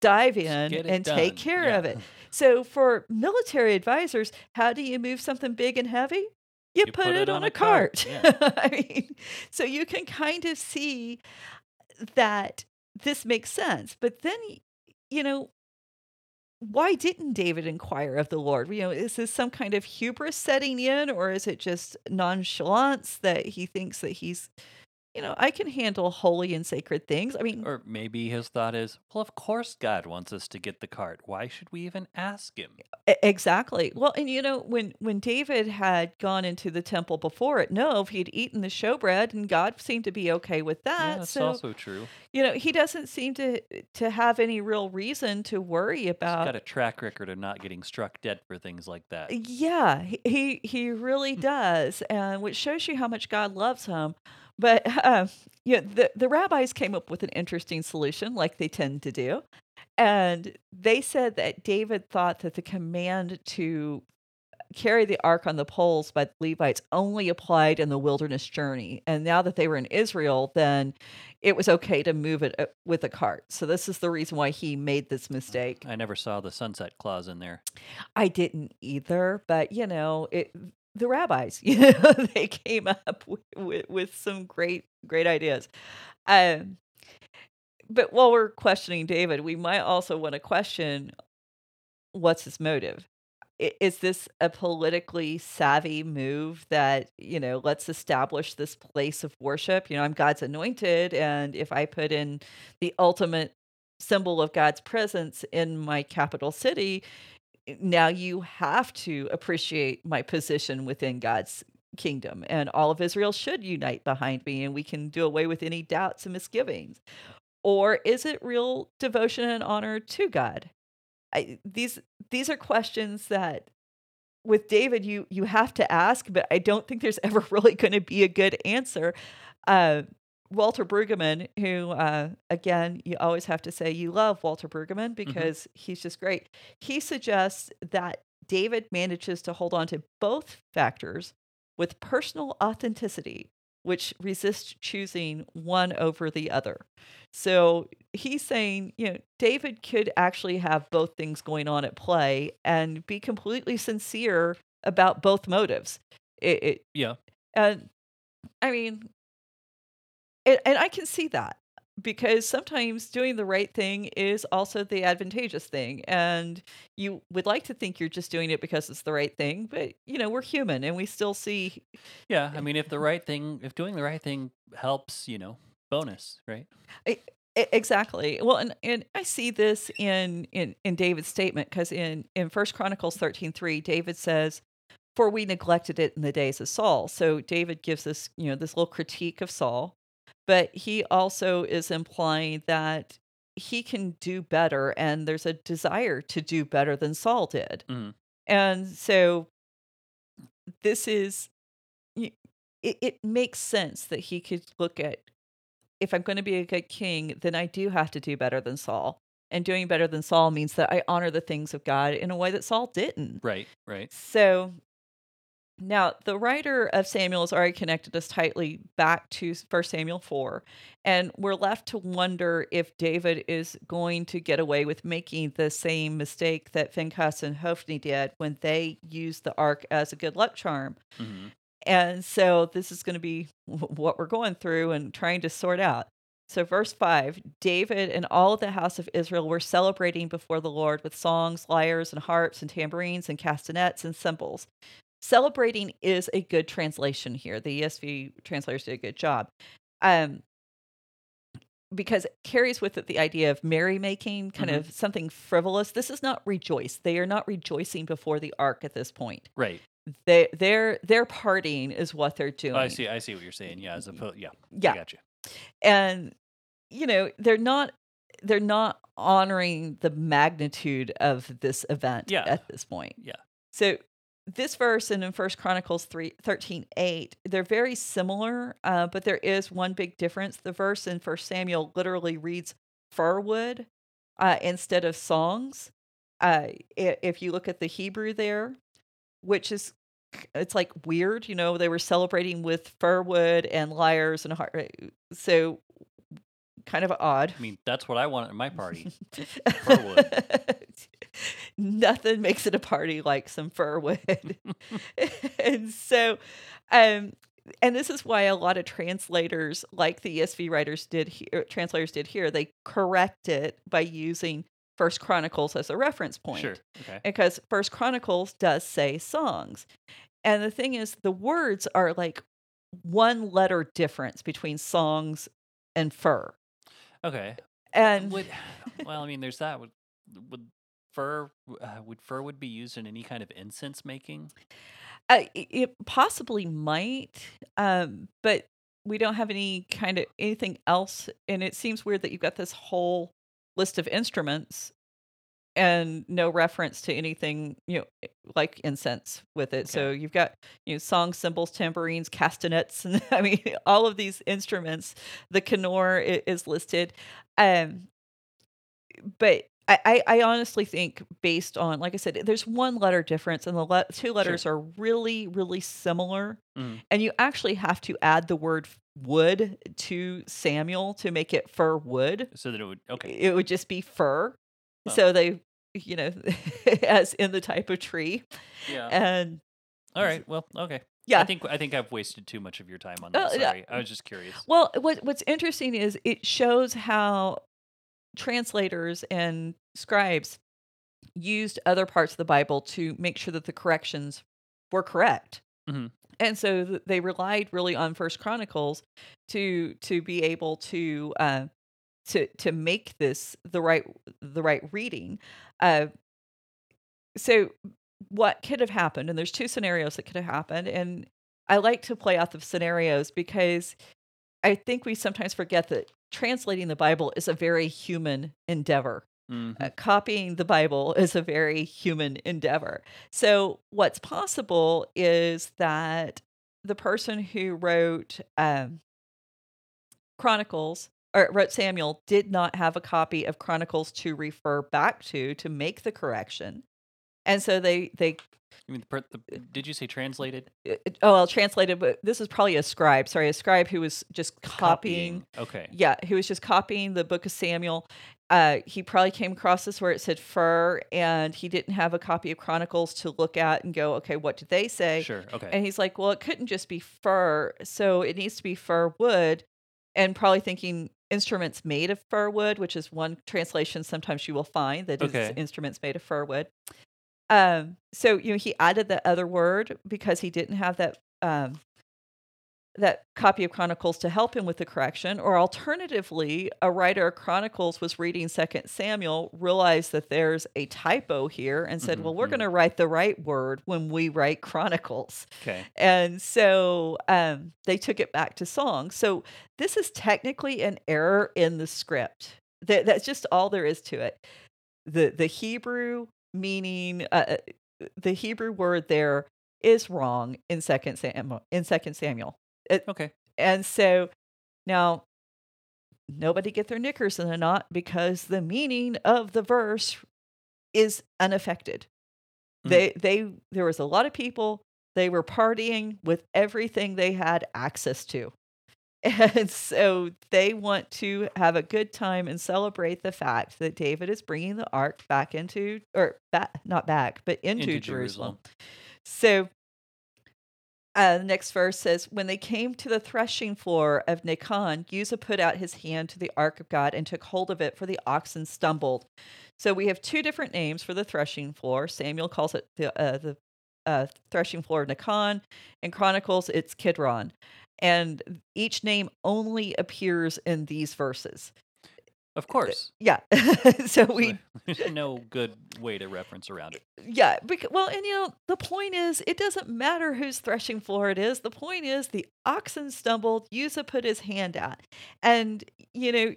dive in it and take care Yeah. of it. So for military advisors, how do you move something big and heavy? You, put, it, on, a cart. yeah. I mean, so you can kind of see that this makes sense. But then, you know, why didn't David inquire of the Lord? You know, is this some kind of hubris setting in, or is it just nonchalance that he thinks that he's, you know, I can handle holy and sacred things. I mean, Or maybe his thought is, well, of course God wants us to get the cart. Why should we even ask him? E- Exactly. Well, and you know, when when David had gone into the temple before at Nov, he'd eaten the showbread, and God seemed to be okay with Yeah, that. that's so also true. you know, he doesn't seem to to have any real reason to worry He's about. got a track record of not getting struck dead for things like that. Yeah, he he, he really hmm. does, and which shows you how much God loves him. But um, yeah, the the rabbis came up with an interesting solution, like they tend to do, and they said that David thought that the command to carry the ark on the poles by the Levites only applied in the wilderness journey, and now that they were in Israel, then it was okay to move it uh, with a cart. So this is the reason why he made this mistake. I never saw the sunset clause in there. I didn't either, but you know, it the rabbis, you know, they came up with, with, with some great great ideas. Um but while we're questioning David, we might also want to question what's his motive. Is this a politically savvy move that, you know, let's establish this place of worship? You know, I'm God's anointed, and if I put in the ultimate symbol of God's presence in my capital city, now you have to appreciate my position within God's kingdom and all of Israel should unite behind me and we can do away with any doubts and misgivings. Or is it real devotion and honor to God? I, these these are questions that with David you you have to ask but I don't think there's ever really going to be a good answer. Uh Walter Brueggemann, who, uh, again, you always have to say you love Walter Brueggemann because he's just great. He suggests that David manages to hold on to both factors with personal authenticity, which resists choosing one over the other. So he's saying, you know, David could actually have both things going on at play and be completely sincere about both motives. It, it Yeah. and I mean, and, and I can see that because sometimes doing the right thing is also the advantageous thing. And you would like to think you're just doing it because it's the right thing, but you know, we're human and we still see Yeah. I mean, if the right thing, if doing the right thing helps, you know, bonus, right? Exactly well and, and i see this in in in david's statement because in in first chronicles 13 3 david says for we neglected it in the days of saul so david gives this you know this little critique of saul but he also is implying that he can do better and there's a desire to do better than saul did Mhm. and so this is it, it makes sense that he could look at if I'm going to be a good king, then I do have to do better than Saul. And doing better than Saul means that I honor the things of God in a way that Saul didn't. Right. Right. So now the writer of Samuel has already connected us tightly back to 1 Samuel 4. And we're left to wonder if David is going to get away with making the same mistake that Phinehas and Hophni did when they used the ark as a good luck charm. hmm And so this is going to be what we're going through and trying to sort out. So, verse 5 David and all of the house of Israel were celebrating before the Lord with songs, lyres, and harps, and tambourines, and castanets, and cymbals. Celebrating is a good translation here. The ESV translators did a good job. Um, because it carries with it the idea of merrymaking, kind Mhm. of something frivolous. This is not rejoice. They are not rejoicing before the ark at this point Right. they they're they're partying is what they're doing. Oh, I see. I see what you're saying. Yeah. As opposed, yeah. Yeah, I got you. and you know they're not they're not honoring the magnitude of this event Yeah. at this point. Yeah. So this verse and in First Chronicles 3, 13, 8, they're very similar, uh, but there is one big difference. The verse in First Samuel literally reads firwood uh, instead of songs. Uh, if you look at the Hebrew there, which is it's like weird, you know, they were celebrating with firwood and lyres and har- so kind of odd. I mean, that's what I want at my party. Nothing makes it a party like some fir firwood. and so um and this is why a lot of translators like the ESV writers did here translators did here they correct it by using First Chronicles as a reference point Sure. Okay. because First Chronicles does say songs. And the thing is the words are like one letter difference between songs and fur. Okay. And Would well, I mean, there's that. Would would fur uh, would fur would be used in any kind of incense making? uh, it it possibly might, um, but we don't have any kind of anything else. And it seems weird that you've got this whole list of instruments and no reference to anything, you know, eh, like incense with it. So you've got, you know, songs, cymbals, tambourines, castanets, and I mean, all of these instruments. The kinnor is listed. Um, but I, I, honestly think based on like I said, there's one letter difference, and the le- two letters are really, really similar. Mhm. And you actually have to add the word wood to Samuel to make it fir wood. So that it would okay. It would just be fir. Well. So they, you know, as in the type of tree. Yeah. And All right. Well, okay. yeah, I think I think I've wasted too much of your time on Oh, that. yeah. Sorry. I was just curious. Well, what what's interesting is it shows how translators and scribes used other parts of the Bible to make sure that the corrections were correct. Mhm. And so they relied really on First Chronicles to to be able to uh, to to make this the right the right reading. Uh, so what could have happened? And there's two scenarios that could have happened, and I like to play out the scenarios because I think we sometimes forget that translating the Bible is a very human endeavor. Mhm. Uh, copying the Bible is a very human endeavor. So, what's possible is that the person who wrote um, Chronicles or wrote Samuel did not have a copy of Chronicles to refer back to to make the correction. And so they they You mean the, the did you say translated? it- oh well translated but this is probably a scribe sorry a scribe who was just copying Okay. yeah he was just copying the book of samuel uh he probably came across this where it said fur and he didn't have a copy of chronicles to look at and go okay what did they say Sure. Okay. and he's like well it couldn't just be fir so it needs to be fir wood and probably thinking instruments made of fir wood which is one translation sometimes you will find that it's Okay. instruments made of fir wood um so you know he added the other word because he didn't have that um that copy of chronicles to help him with the correction or alternatively a writer of chronicles was reading second samuel realized that there's a typo here and said Mhm, well we're mhm. going to write the right word when we write chronicles okay. and so um, they took it back to song. So this is technically an error in the script. That, that's just all there is to it. The the Hebrew meaning, uh, uh, the Hebrew word there is wrong in Second Samuel. In Second Samuel, Okay. and so now nobody get their knickers in a knot because the meaning of the verse is unaffected. Mhm. They they there was a lot of people they were partying with everything they had access to. And so they want to have a good time and celebrate the fact that David is bringing the ark back into or back not back, but into, Into Jerusalem. Jerusalem. So uh, the next verse says, When they came to the threshing floor of Nacon, Uzzah put out his hand to the ark of God and took hold of it, for the oxen stumbled. So we have two different names for the threshing floor. Samuel calls it the uh, the uh, threshing floor of Nacon. In Chronicles, it's Kidron. And each name only appears in these verses. Of eh, eh, course. Yeah. so we There's no good way to reference around it. Yeah, bec- well, and you know, the point is, it doesn't matter whose threshing floor it is. The point is, the oxen stumbled. Uzzah put his hand out, and you know,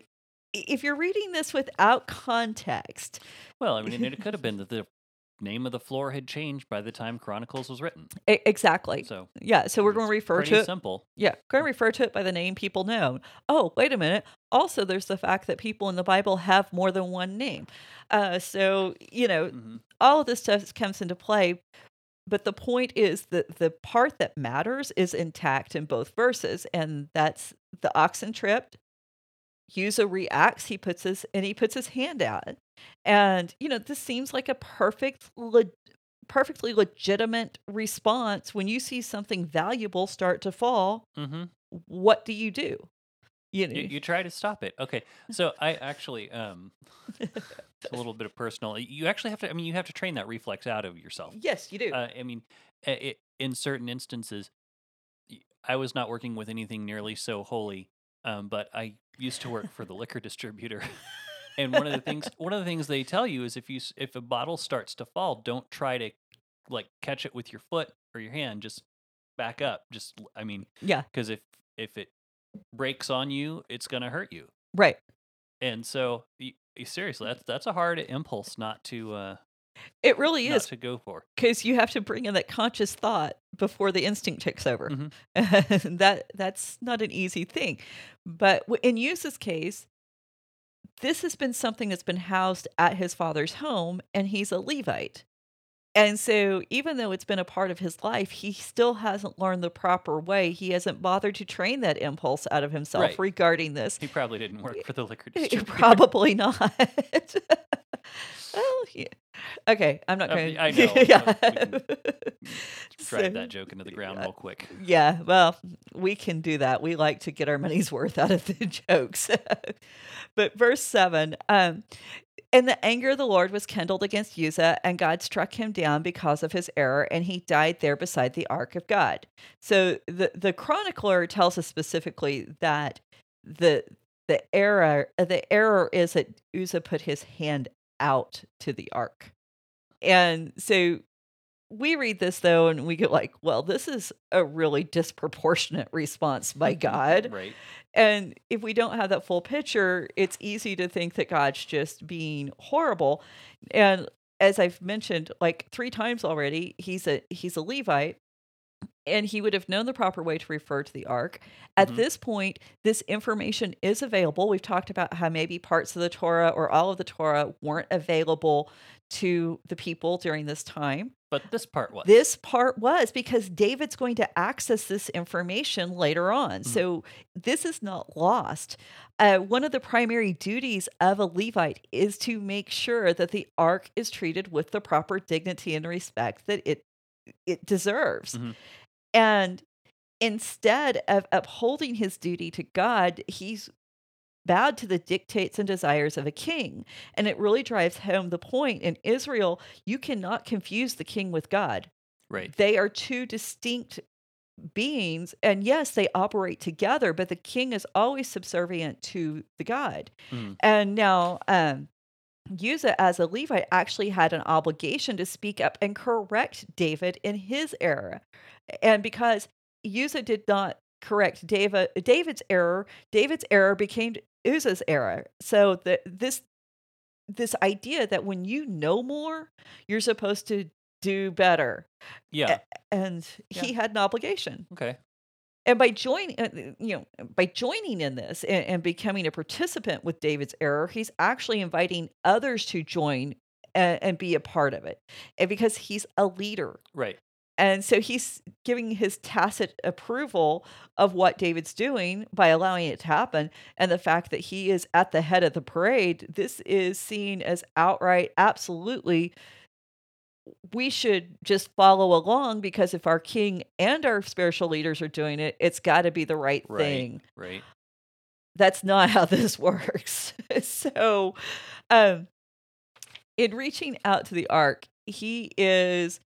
if you're reading this without context, Well, I mean, it could have been that the name of the floor had changed by the time Chronicles was written. e- exactly, So yeah. So we're going to refer to it. simple. Yeah, going to refer to it by the name people know. Oh, wait a minute. Also, there's the fact that people in the Bible have more than one name. Uh, so you know, hmm all of this stuff comes into play but the point is that the part that matters is intact in both verses and that's the oxen tripped Uzzah reacts he puts his and he puts his hand out and you know this seems like a perfect le- perfectly legitimate response when you see something valuable start to fall hmm what do you do you know You, you try to stop it. Okay. So I actually, um, a little bit of personal. You actually have to. I mean, you have to train that reflex out of yourself. yes you do Uh, I mean, i- i in certain instances, I was not working with anything nearly so holy, um, but I used to work for the liquor distributor. and one of the things one of the things they tell you is if you if a bottle starts to fall, don't try to like catch it with your foot or your hand. Just back up. Just I mean, Yeah. because if if it breaks on you, it's gonna hurt you. Right. And so, y- y- seriously, that's that's a hard impulse not to uh, It really is to go for. because you have to bring in that conscious thought before the instinct takes over. Mhm. That that's not an easy thing. But in Uzzah's case, this has been something that's been housed at his father's home, and he's a Levite. And so, even though it's been a part of his life, he still hasn't learned the proper way. He hasn't bothered to train that impulse out of himself Right. regarding this. He probably didn't work for the liquor distributor. Probably not. well, yeah. Okay, I'm not going. I know, yeah. Drive So- that joke into the ground yeah. real quick. Yeah, well, we can do that. We like to get our money's worth out of the jokes. but verse 7 um, And the anger of the Lord was kindled against Uzzah, and God struck him down because of his error, and he died there beside the ark of God. So the, the chronicler tells us specifically that the the error the error is that Uzzah put his hand out to the ark. And so we read this though and we get like, well, this is a really disproportionate response by God. Right. And if we don't have that full picture, it's easy to think that God's just being horrible. And as I've mentioned like 3 times already, he's a he's a Levite and he would have known the proper way to refer to the ark. At Mhm. this point, this information is available. We've talked about how maybe parts of the Torah or all of the Torah weren't available to the people during this time. But this part was. This part was because David's going to access this information later on. Mhm. So this is not lost. Uh, one of the primary duties of a Levite is to make sure that the ark is treated with the proper dignity and respect that it it deserves. Mhm. And instead of upholding his duty to God, he's bowed to the dictates and desires of a king. And it really drives home the point in Israel, you cannot confuse the king with God. right. They are two distinct beings. And yes, they operate together, but the king is always subservient to the God. Mhm. And now, um, Uzzah, as a Levite, actually had an obligation to speak up and correct David in his error. And because Uzzah did not correct David, David's error, David's error became Uzzah's error. So the, this this idea that when you know more, you're supposed to do better, Yeah. and he had an obligation Okay. And by joining uh, you know by joining in this and, and becoming a participant with david's error he's actually inviting others to join and, and be a part of it and because he's a leader Right. and so he's giving his tacit approval of what david's doing by allowing it to happen and the fact that he is at the head of the parade this is seen as outright absolutely we should just follow along because if our king and our spiritual leaders are doing it, it's got to be the right, Right. thing. Right. That's not how this works. so, um, in reaching out to the ark, he is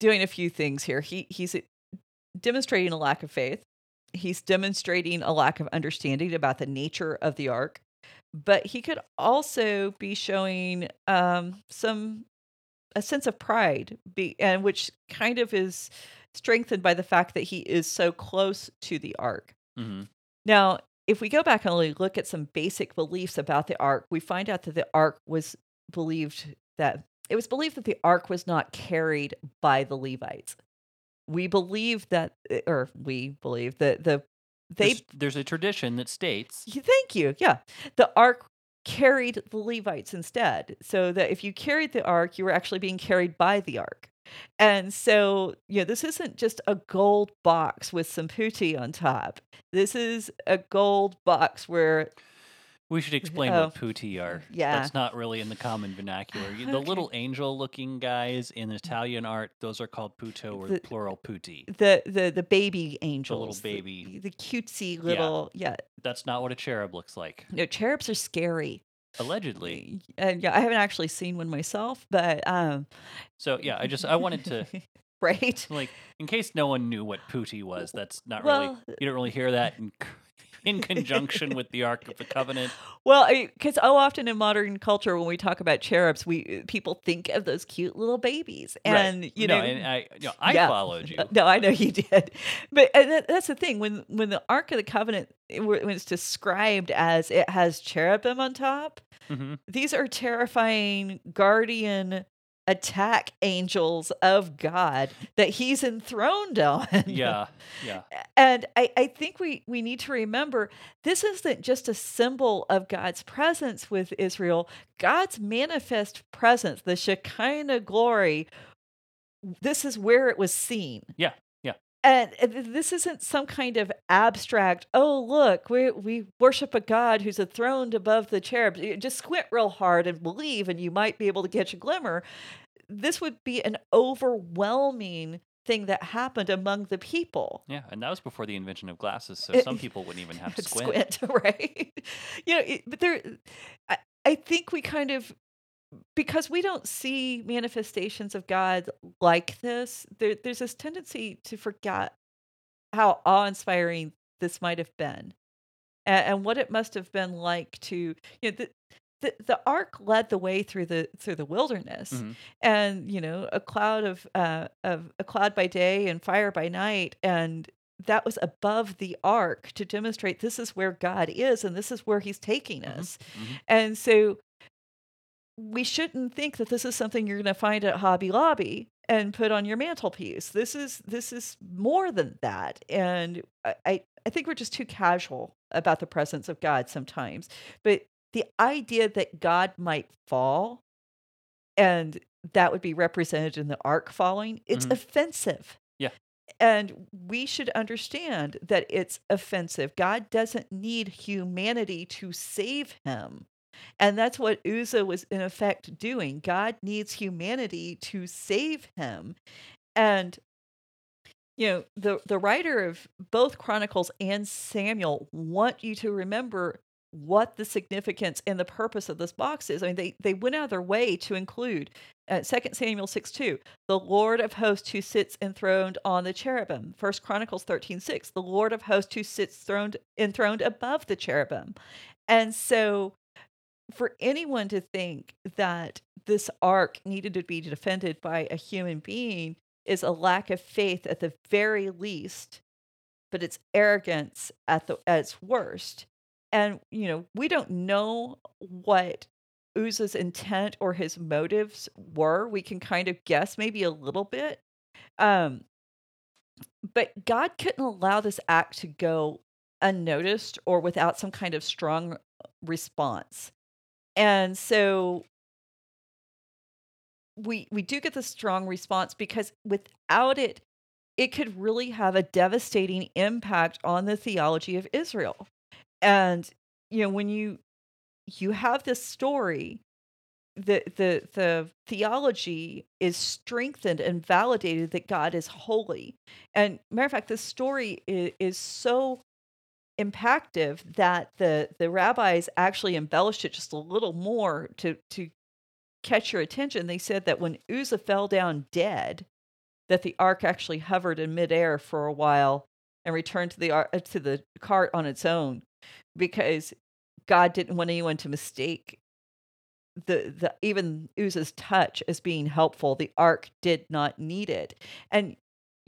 doing a few things here. He he's demonstrating a lack of faith. He's demonstrating a lack of understanding about the nature of the ark, but he could also be showing um, some a sense of pride, be, and which kind of is strengthened by the fact that he is so close to the ark. hmm Now, if we go back and only look at some basic beliefs about the ark, we find out that the ark was believed that it was believed that the ark was not carried by the Levites. We believe that, eh, or we believe that the they. There's, there's a tradition that states. Thank you. Yeah, the ark carried the Levites instead, so that if you carried the ark, you were actually being carried by the ark. And so, you know, this isn't just a gold box with some putti on top. This is a gold box where We should explain Oh, what putti are. yeah. That's not really in the common vernacular. You- The little angel looking guys in Italian art, those are called putto or The- plural putti. the the the baby angels, The little baby. the, cutesy little yeah. That's not what a cherub looks like. No, cherubs are scary. Allegedly. And yeah, I haven't actually seen one myself, but um, So yeah, I just I wanted to right? Like, in case no one knew what putti was, that's not Well- really. You don't really hear that in, in conjunction with the Ark of the Covenant. Well, because so often in modern culture, when we talk about cherubs, we people think of those cute little babies, and right. you no, know, and I, you know, I Yeah. followed you. Uh, No, I know you did, but that, that's the thing when when the Ark of the Covenant it, when it's described as it has cherubim on top, hmm these are terrifying guardian attack angels of God that He's enthroned on. Yeah, yeah, and I, I think we we need to remember this isn't just a symbol of God's presence with Israel. God's manifest presence, the Shekinah glory. This is where it was seen. Yeah, yeah. And uh, this isn't some kind of abstract. Oh, look, we we worship a God who's enthroned above the cherubs. Just squint real hard and believe, and you might be able to catch a glimmer. This would be an overwhelming thing that happened among the people. yeah. And that was before the invention of glasses, so It- some people wouldn't even have to squint. right? you know, it, but there, I, I think we kind of because we don't see manifestations of God like this. There, there's this tendency to forget how awe-inspiring this might have been, and, and what it must have been like to you know the. The, the ark led the way through the through the wilderness Mhm. and you know a cloud of uh of a cloud by day and fire by night and that was above the ark to demonstrate this is where God is and this is where he's taking Mhm, us. mhm. And so we shouldn't think that this is something you're going to find at Hobby Lobby and put on your mantelpiece. This is this is more than that. And I I, think we're just too casual about the presence of God sometimes. But the idea that God might fall and that would be represented in the ark falling, it's Mhm. offensive. Yeah. And we should understand that it's offensive. God doesn't need humanity to save him. And that's what Uzzah was in effect doing. God needs humanity to save him. And you know, the the writer of both Chronicles and Samuel want you to remember what the significance and the purpose of this box is. I mean, they they went out of their way to include uh, 2 Samuel 6 2, the Lord of hosts who sits enthroned on the cherubim. First Chronicles 13 6, the Lord of hosts who sits throned, enthroned above the cherubim. And so for anyone to think that this ark needed to be defended by a human being is a lack of faith at the very least, but it's arrogance at the at its worst. And you know, we don't know what Uzzah's intent or his motives were. We can kind of guess maybe a little bit. Um, but God couldn't allow this act to go unnoticed or without some kind of strong response. And so we we do get the strong response because without it it could really have a devastating impact on the theology of Israel. And you know when you you have this story the the the theology is strengthened and validated that God is holy. And matter of fact, this story is, is so impactive that the the rabbis actually embellished it just a little more to to catch your attention. They said that when Uzzah fell down dead, that the ark actually hovered in midair for a while and returned to the ar- uh, to the cart on its own because God didn't want anyone to mistake the the even Uzzah's touch as being helpful. The ark did not need it, and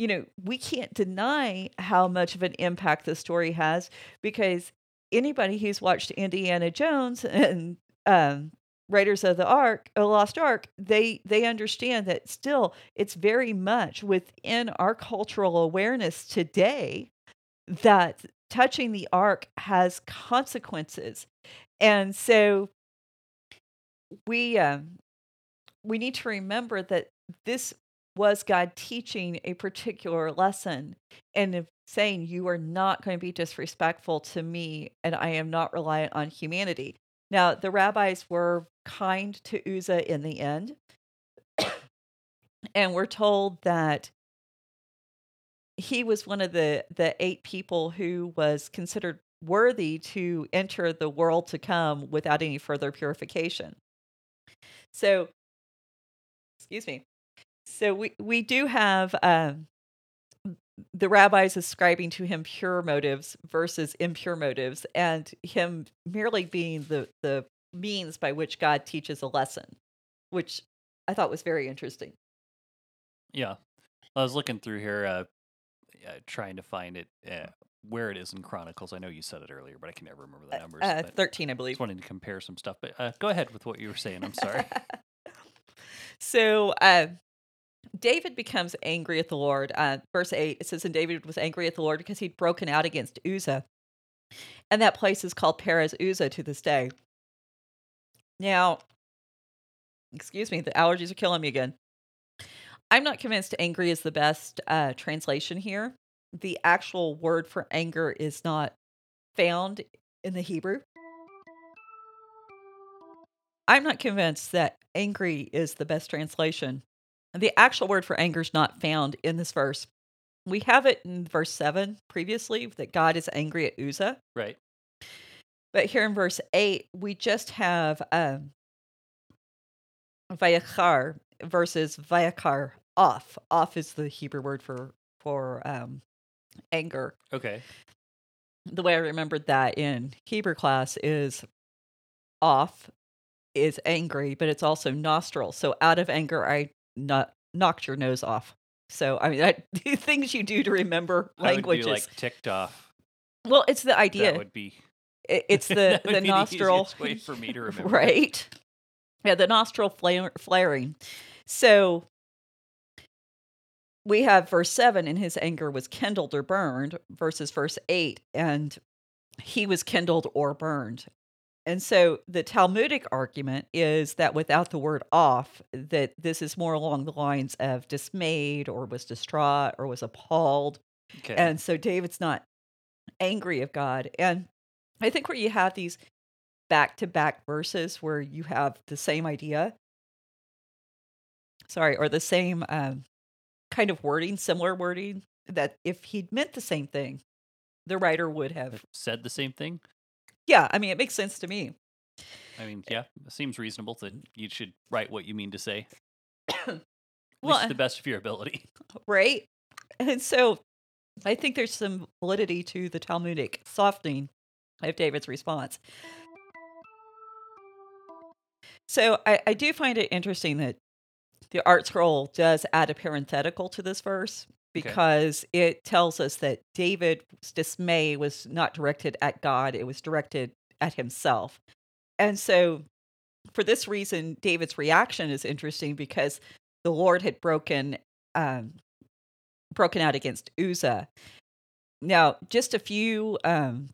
you know we can't deny how much of an impact the story has because anybody who's watched Indiana Jones and um, Raiders of the Ark, a Lost Ark, they they understand that still it's very much within our cultural awareness today that touching the ark has consequences, and so we um, we need to remember that this was God teaching a particular lesson and saying you are not going to be disrespectful to me and I am not reliant on humanity. Now, the rabbis were kind to Uzzah in the end. and we're told that he was one of the the eight people who was considered worthy to enter the world to come without any further purification. So, excuse me. So we we do have um, the rabbis ascribing to him pure motives versus impure motives, and him merely being the the means by which God teaches a lesson, which I thought was very interesting. Yeah. I was looking through here, uh, uh, trying to find it uh, where it is in Chronicles. I know you said it earlier, but I can never remember the numbers. Uh, Thirteen, I believe. just wanted to compare some stuff. But uh, go ahead with what you were saying. I'm sorry. so uh, David becomes angry at the Lord. Uh, verse 8, it says, And David was angry at the Lord because he'd broken out against Uzzah. And that place is called Perez Uzzah to this day. Now, excuse me, the allergies are killing me again. I'm not convinced angry is the best uh, translation here. The actual word for anger is not found in the Hebrew. I'm not convinced that angry is the best translation. The actual word for anger is not found in this verse. We have it in verse 7 previously that God is angry at Uzzah. right. But here in verse 8, we just have um, vayachar versus vayakar off. Off is the Hebrew word for, for um, anger. Okay. The way I remembered that in Hebrew class is off is angry, but it's also nostril. So out of anger, I not knocked your nose off. So I mean, that, things you do to remember I would languages. like ticked off. well, it's the idea. That would be I- it's the the be nostril, easiest way for me to remember. right? Yeah, the nostril flare, flaring. So we have verse seven, and his anger was kindled or burned, versus verse eight, and he was kindled or burned. And so the Talmudic argument is that without the word off, that this is more along the lines of dismayed or was distraught or was appalled. Okay. And so David's not angry of God. And I think where you have these back to back verses where you have the same idea, sorry, or the same um, kind of wording, similar wording, that if he'd meant the same thing, the writer would have. said the same thing. Yeah, I mean, it makes sense to me. I mean, eh yeah, it seems reasonable that you should write what you mean to say. Well, to eh the best of your ability. right? And so I think there's some validity to the Talmudic softening of David's response. So I, I do find it interesting that the ArtScroll does add a parenthetical to this verse Okay. because it tells us that David's dismay was not directed at God, it was directed at himself. And so for this reason, David's reaction is interesting because the Lord had broken um, broken out against Uzzah. Now, just a few um,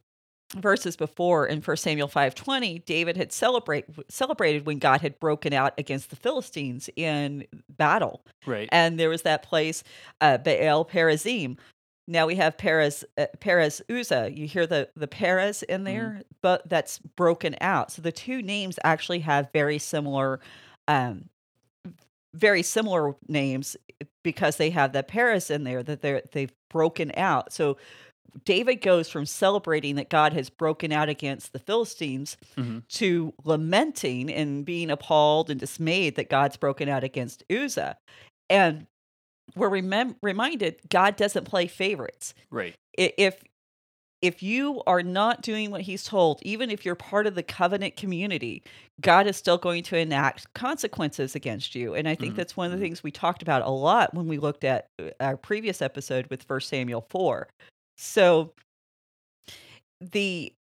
verses before in 1 Samuel 5:20, David had celebrate celebrated when God had broken out against the Philistines in battle. Right. And there was that place uh, Baal Perazim. Now we have Perez uh, Perez Uzzah. You hear the the Perez in there, but that's broken out. So the two names actually have very similar um very similar names because they have the Perez in there that they're they've broken out. So David goes from celebrating that God has broken out against the Philistines Mhm. to lamenting and being appalled and dismayed that God's broken out against Uzzah. And we're remem- reminded God doesn't play favorites. Right. If if you are not doing what he's told, even if you're part of the covenant community, God is still going to enact consequences against you. And I think Mhm, that's one of the mhm. things we talked about a lot when we looked at uh, our previous episode with First Samuel 4. So the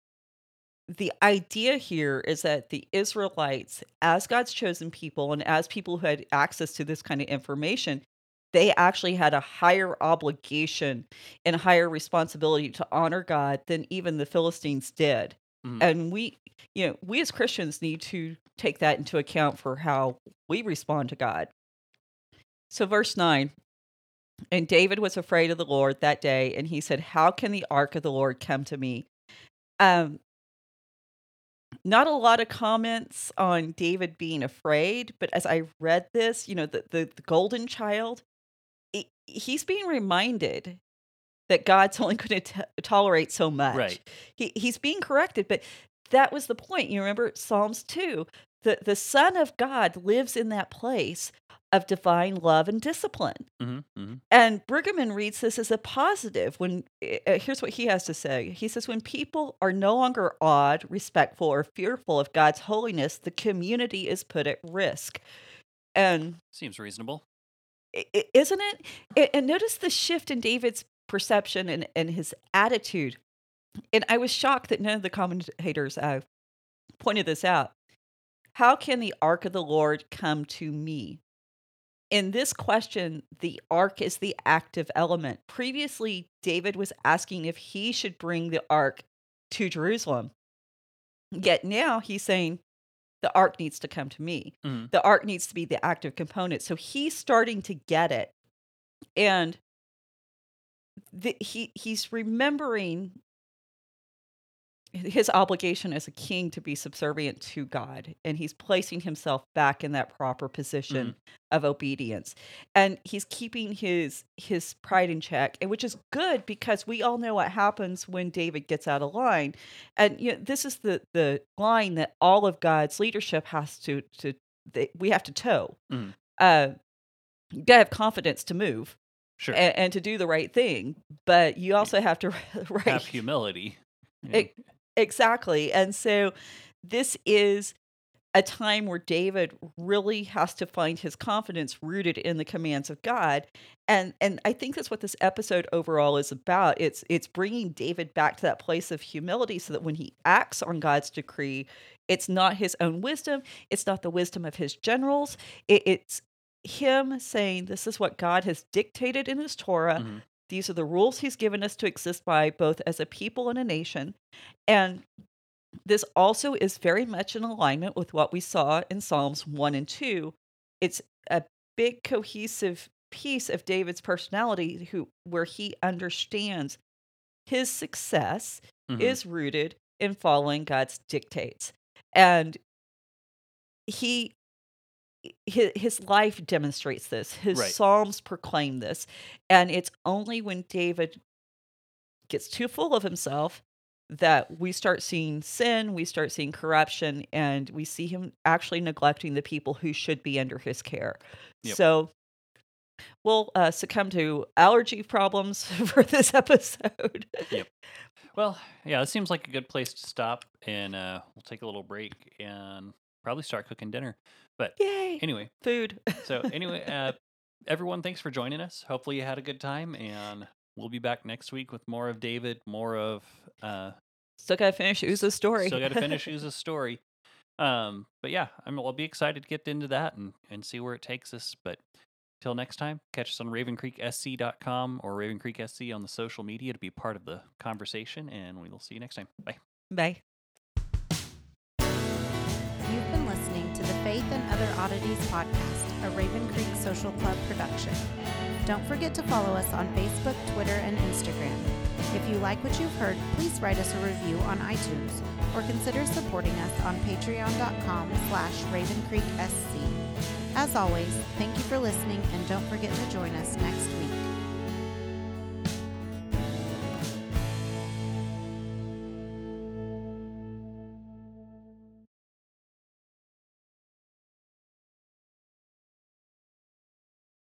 the idea here is that the Israelites, as God's chosen people and as people who had access to this kind of information, they actually had a higher obligation and higher responsibility to honor God than even the Philistines did. Mhm. And we, you know, we as Christians need to take that into account for how we respond to God. So, verse 9 And David was afraid of the Lord that day, and he said, How can the ark of the Lord come to me? Um, not a lot of comments on David being afraid, but as I read this, you know, the, the, the golden child, he- he's being reminded that God's only going to tolerate so much. Right. He, he's being corrected, but that was the point. You remember Psalms 2 the, the Son of God lives in that place. Of divine love and discipline. hmm hmm And Brueggemann reads this as a positive. When uh, here's what he has to say. He says, "When people are no longer awed, respectful, or fearful of God's holiness, the community is put at risk." And Seems reasonable. isn't it? And notice the shift in David's perception and, and his attitude. And I was shocked that none of the commentators uh, pointed this out. How can the ark of the Lord come to me? In this question, the ark is the active element. Previously, David was asking if he should bring the ark to Jerusalem. Yet now he's saying, the ark needs to come to me Mhm. the ark needs to be the active component. So he's starting to get it, and the, he he's remembering his obligation as a king to be subservient to God, and he's placing himself back in that proper position of obedience, and he's keeping his his pride in check, and which is good because we all know what happens when David gets out of line, and you know, this is the the line that all of God's leadership has to to they, we have to toe. Mhm. Uh, you gotta have confidence to move Sure. and, and to do the right thing, but you also have to right Have humility. It- exactly. And so this is a time where David really has to find his confidence rooted in the commands of God. And and I think that's what this episode overall is about. It's it's bringing David back to that place of humility so that when he acts on God's decree, it's not his own wisdom, it's not the wisdom of his generals. It, it's him saying this is what God has dictated in his Torah. Mhm. These are the rules he's given us to exist by, both as a people and a nation. And this also is very much in alignment with what we saw in Psalms 1 and 2. It's a big cohesive piece of David's personality who where he understands his success Mhm. is rooted in following God's dictates. And he his, his life demonstrates this. His Right. psalms proclaim this. And it's only when David gets too full of himself that we start seeing sin, we start seeing corruption, and we see him actually neglecting the people who should be under his care. Yep. So we'll uh, succumb to allergy problems for this episode. Well, yeah, it seems like a good place to stop, and uh, we'll take a little break and probably start cooking dinner. But Yay! anyway, Food. so anyway, uh, everyone, thanks for joining us. Hopefully, you had a good time, and we'll be back next week with more of David, more of uh, Still gotta finish Uzzah's story. Still got to finish Uzzah's story. Um, but yeah, I'm, I'll be excited to get into that and, and see where it takes us. But till next time, catch us on ravencreeksc.com or Raven Creek SC on the social media to be part of the conversation. And we will see you next time. Bye. Bye. Other Oddities podcast, a Raven Creek Social Club production. Don't forget to follow us on Facebook, Twitter, and Instagram. If you like what you've heard, please write us a review on iTunes or consider supporting us on patreon.com slash ravencreeksc. As always, thank you for listening and don't forget to join us next week.